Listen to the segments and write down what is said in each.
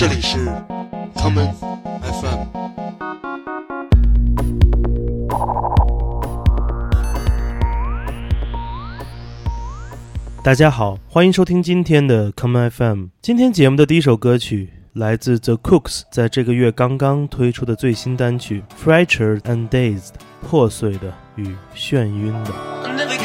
这里是 common FM。大家好，欢迎收听今天的 common FM。今天节目的第一首歌曲来自 The Cooks 在这个月刚刚推出的最新单曲《Fractured and Dazed》，破碎的与眩晕的。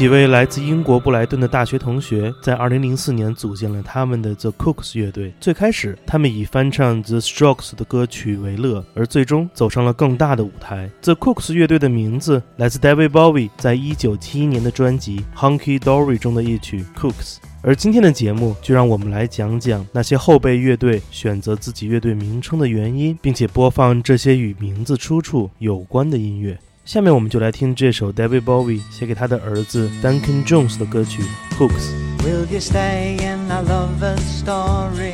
几位来自英国布莱顿的大学同学在2004年组建了他们的 The Cooks 乐队。最开始，他们以翻唱 The Strokes 的歌曲为乐，而最终走上了更大的舞台。The Cooks 乐队的名字来自 David Bowie 在1971年的专辑《Hunky Dory》中的一曲《Cooks》。而今天的节目就让我们来讲讲那些后辈乐队选择自己乐队名称的原因，并且播放这些与名字出处有关的音乐。下面我们就来听这首 David Bowie 写给他的儿子 Duncan Jones 的歌曲《Hooks》。 Will you stay in our lover's story?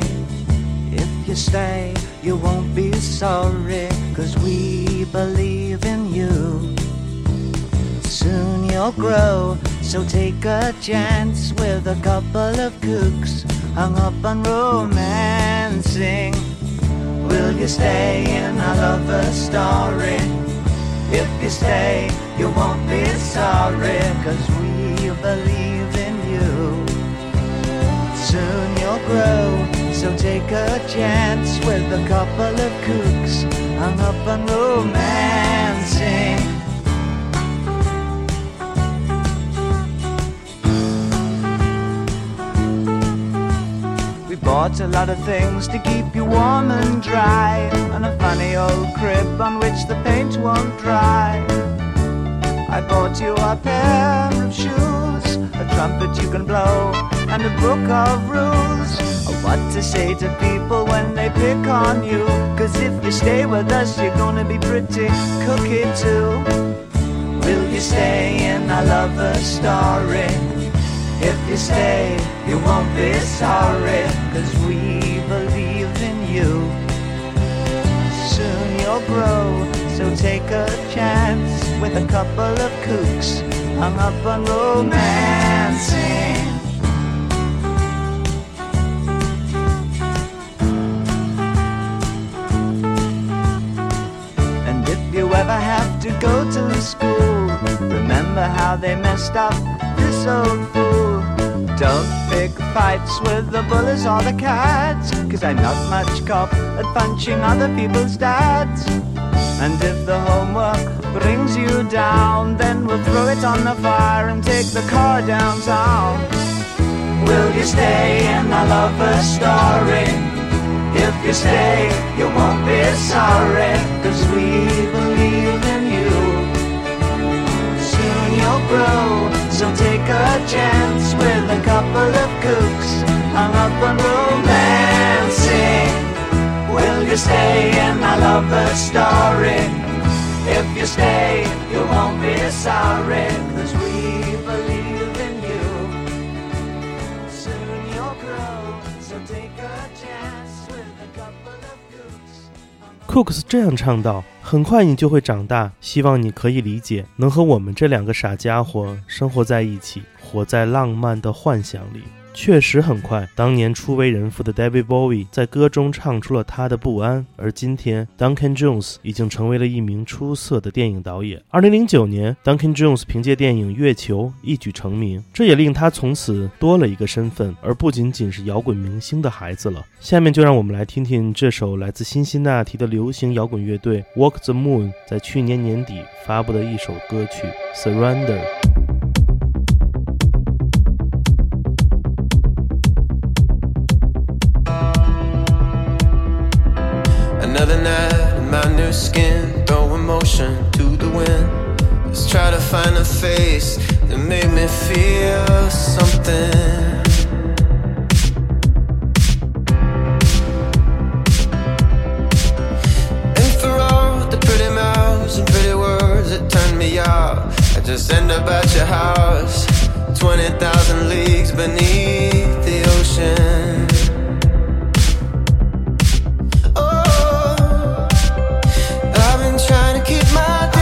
If you stay, you won't be sorry, cause we believe in you. Soon you'll grow, so take a chance with a couple of kooks hung up on romancing. Will you stay in our lover's story? If you stay, you won't be sorry. cause we believe in you. Soon you'll grow, so take a chance with a couple of kooks hung up on romancing. Bought a lot of things to keep you warm and dry, and a funny old crib on which the paint won't dry. I bought you a pair of shoes, a trumpet you can blow, and a book of rules of what to say to people when they pick on you. Cause if you stay with us, you're gonna be pretty cookie too. Will you stay in our lover story? If you stay, you won't be sorry, cause we believe in you. Soon you'll grow, so take a chance with a couple of kooks hung up on romancing. And if you ever have to go to school, remember how they messed up this old fool. Don't pick fights with the bullies or the cats, cause I'm not much cop at punching other people's dads. And if the homework brings you down, then we'll throw it on the fire and take the car downtown. Will you stay in our lover story? If you stay, you won't be sorry, cause we believe in you. Soon you'll grow, so take a chance with a couple of kooks hung up on romancing. Will you stay in our lover story? If you stay, you won't be sorry, cause we Cooks 这样唱道：“很快你就会长大，希望你可以理解，能和我们这两个傻家伙生活在一起，活在浪漫的幻想里。”确实很快，当年初为人父的 David Bowie 在歌中唱出了他的不安，而今天 Duncan Jones 已经成为了一名出色的电影导演。二零零九年，Duncan Jones 凭借电影《月球》一举成名，这也令他从此多了一个身份，而不仅仅是摇滚明星的孩子了。下面就让我们来听听这首来自辛辛那提的流行摇滚乐队 Walk the Moon 在去年年底发布的一首歌曲《Surrender》。Another night in my new skin, throw emotion to the wind. Let's try to find a face that made me feel something. And for all the pretty mouths and pretty words that turned me out, I just end up at your house, 20,000 leagues beneath the ocean. Trying to keep my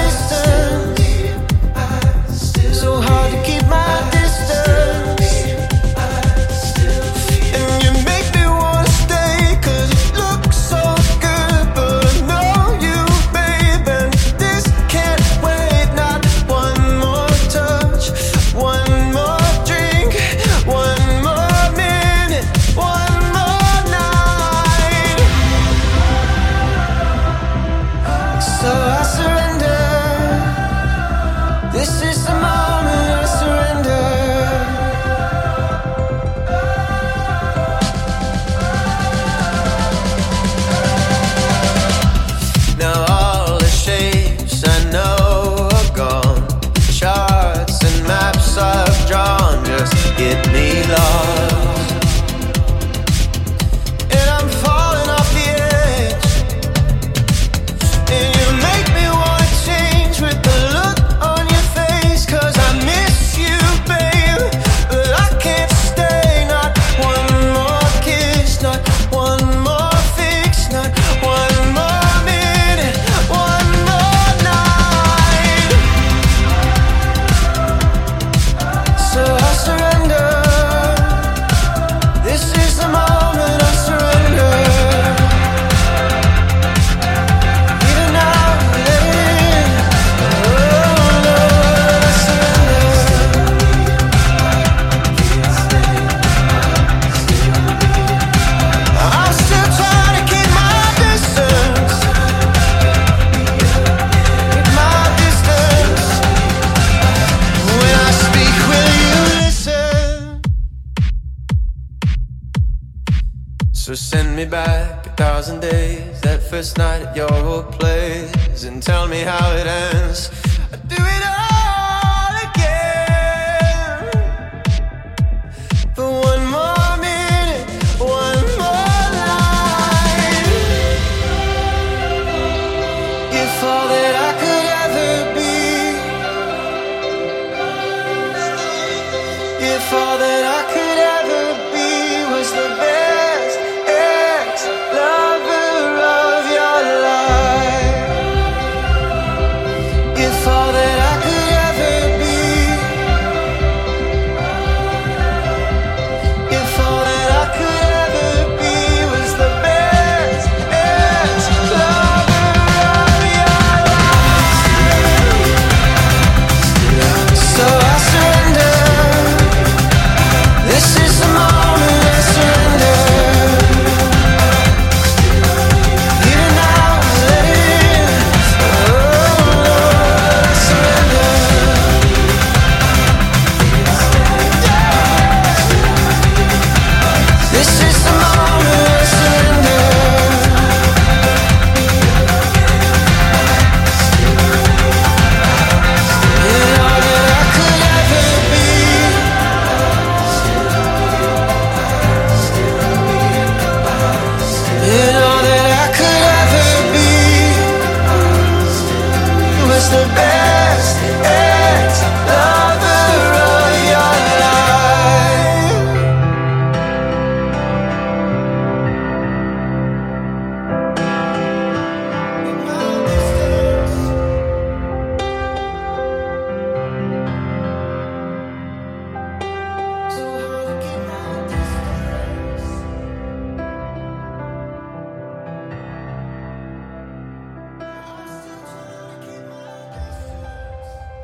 and tell me how it ends.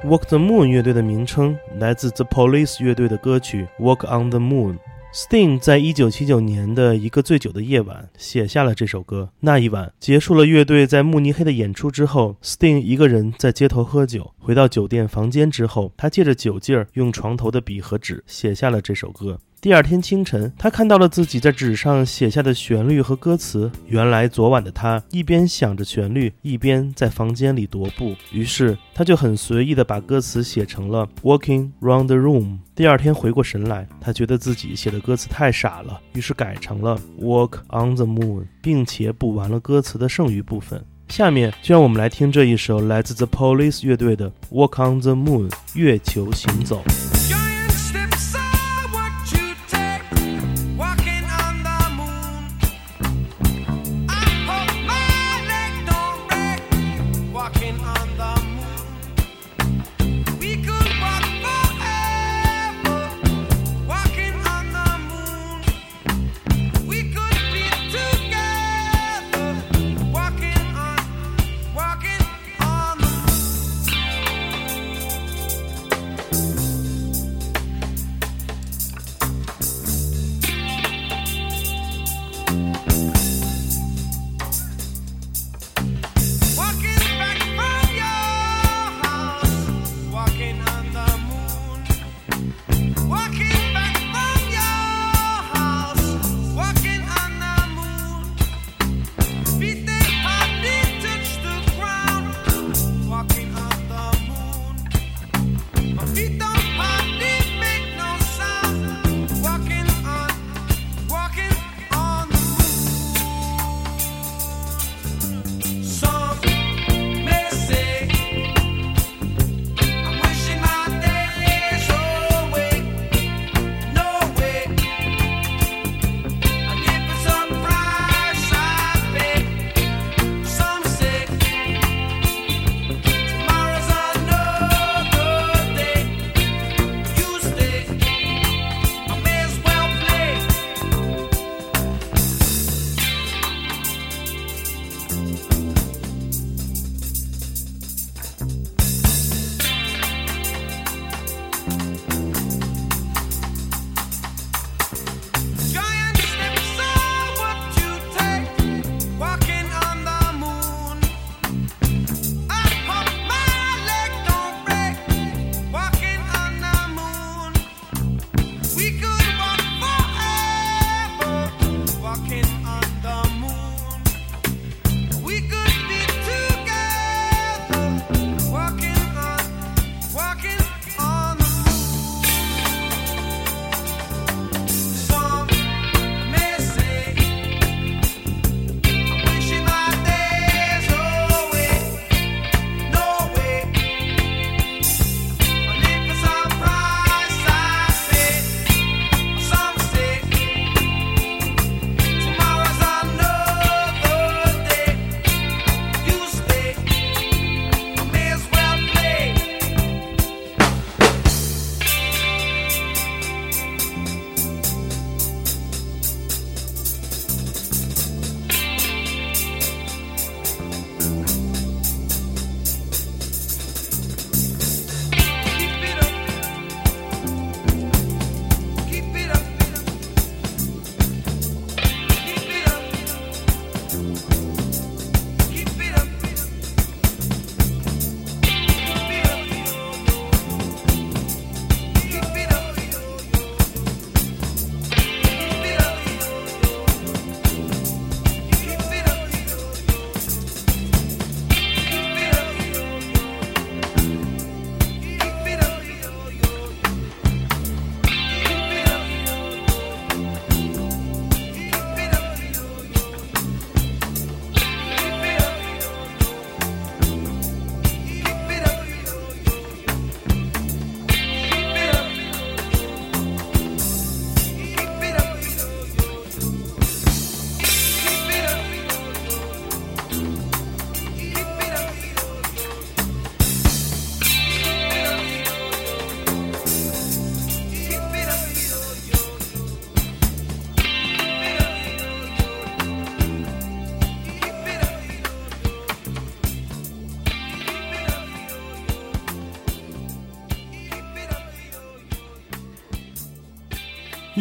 Walk the Moon 乐队的名称来自 The Police 乐队的歌曲《Walk on the Moon》。Sting 在一九七九年的一个醉酒的夜晚写下了这首歌。那一晚结束了乐队在慕尼黑的演出之后，Sting 一个人在街头喝酒。回到酒店房间之后，他借着酒劲儿，用床头的笔和纸写下了这首歌。第二天清晨，他看到了自己在纸上写下的旋律和歌词。原来昨晚的他一边想着旋律，一边在房间里踱步。于是他就很随意地把歌词写成了 “Walking round the room”。第二天回过神来，他觉得自己写的歌词太傻了，于是改成了 “Walk on the moon”，并且补完了歌词的剩余部分。下面就让我们来听这一首来自 The Police 乐队的《Walk on the Moon》月球行走。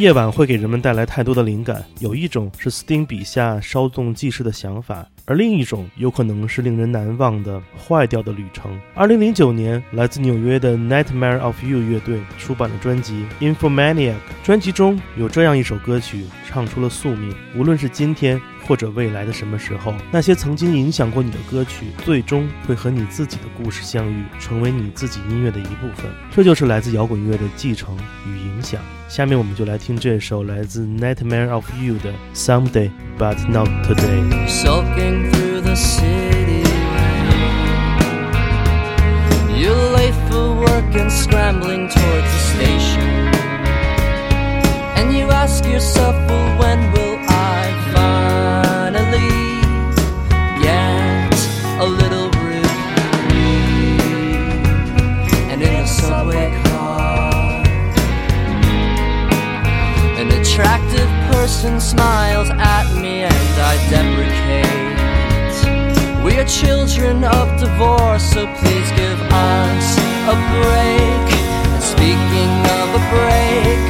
夜晚会给人们带来太多的灵感，有一种是斯汀笔下稍纵即逝的想法，而另一种有可能是令人难忘的坏掉的旅程。二零零九年，来自纽约的 Nightmare of You 乐队出版了专辑《Infomaniac》，专辑中有这样一首歌曲，唱出了宿命。无论是今天或者未来的什么时候，那些曾经影响过你的歌曲，最终会和你自己的故事相遇，成为你自己音乐的一部分。这就是来自摇滚乐的继承与影响。下面我们就来听这首来自 Nightmare of You 的 Someday But Not Today。Through the city. You're late for work and scrambling towards the station. And you ask yourself, well, when will I finally get a little relief? And in the subway car, an attractive person smiles children of divorce, so please give us a break. And speaking of a break,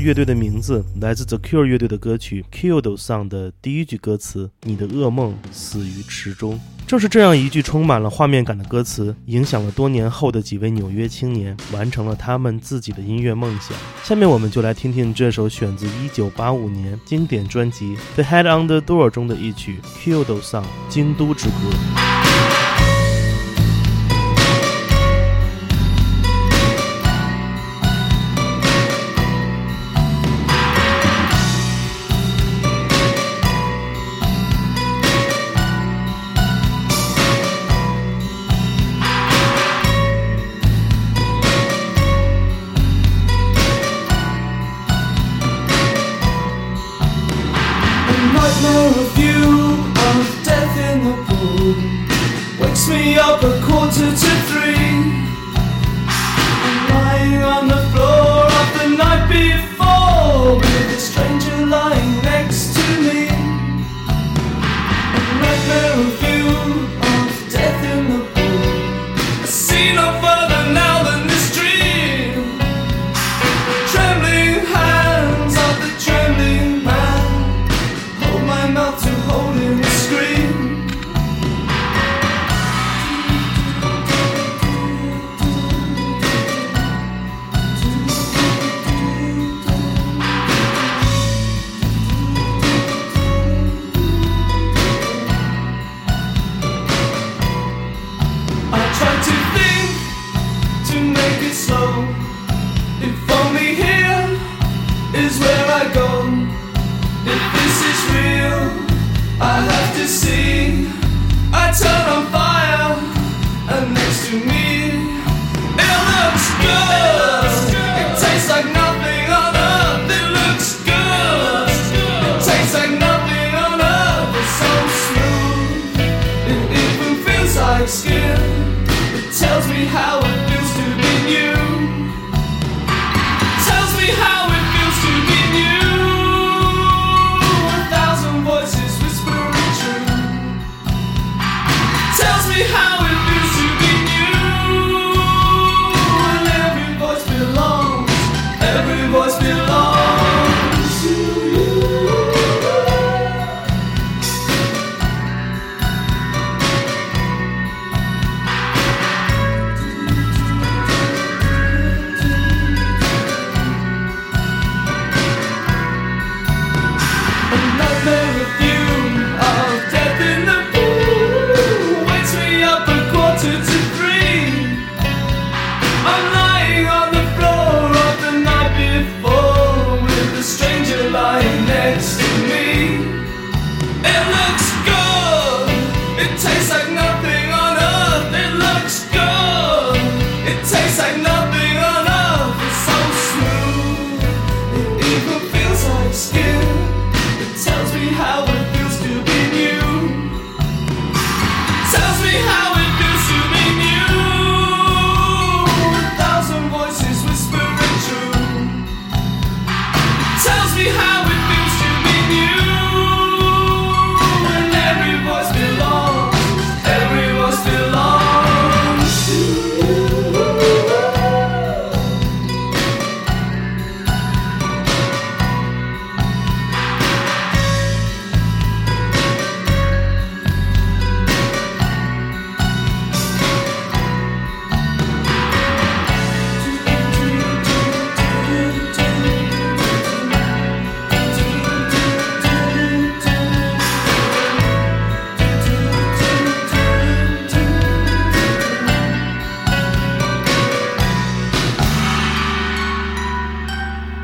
乐队的名字来自 The Cure 乐队的歌曲《Killed Song》的第一句歌词：“你的噩梦死于池中。”正是这样一句充满了画面感的歌词，影响了多年后的几位纽约青年，完成了他们自己的音乐梦想。下面我们就来听听这首选自1985年经典专辑《The Head on the Door》中的一曲《Killed Song》京都之歌。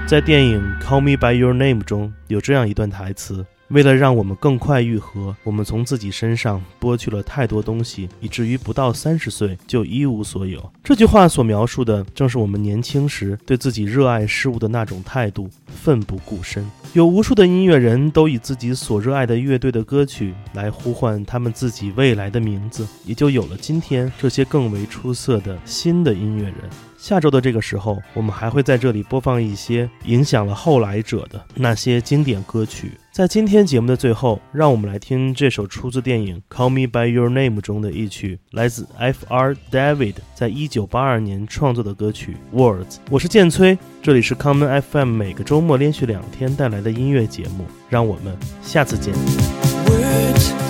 在电影《Call Me by Your Name》中有这样一段台词：“为了让我们更快愈合，我们从自己身上剥去了太多东西，以至于不到三十岁就一无所有。”这句话所描述的正是我们年轻时对自己热爱事物的那种态度，奋不顾身。有无数的音乐人都以自己所热爱的乐队的歌曲来呼唤他们自己未来的名字，也就有了今天这些更为出色的新的音乐人。下周的这个时候，我们还会在这里播放一些影响了后来者的那些经典歌曲。在今天节目的最后，让我们来听这首出自电影《Call Me by Your Name》中的一曲，来自 F.R. David 在一九八二年创作的歌曲《Words》。我是建崔，这里是 Common FM 每个周末连续两天带来的音乐节目，让我们下次见。Words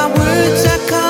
my words are come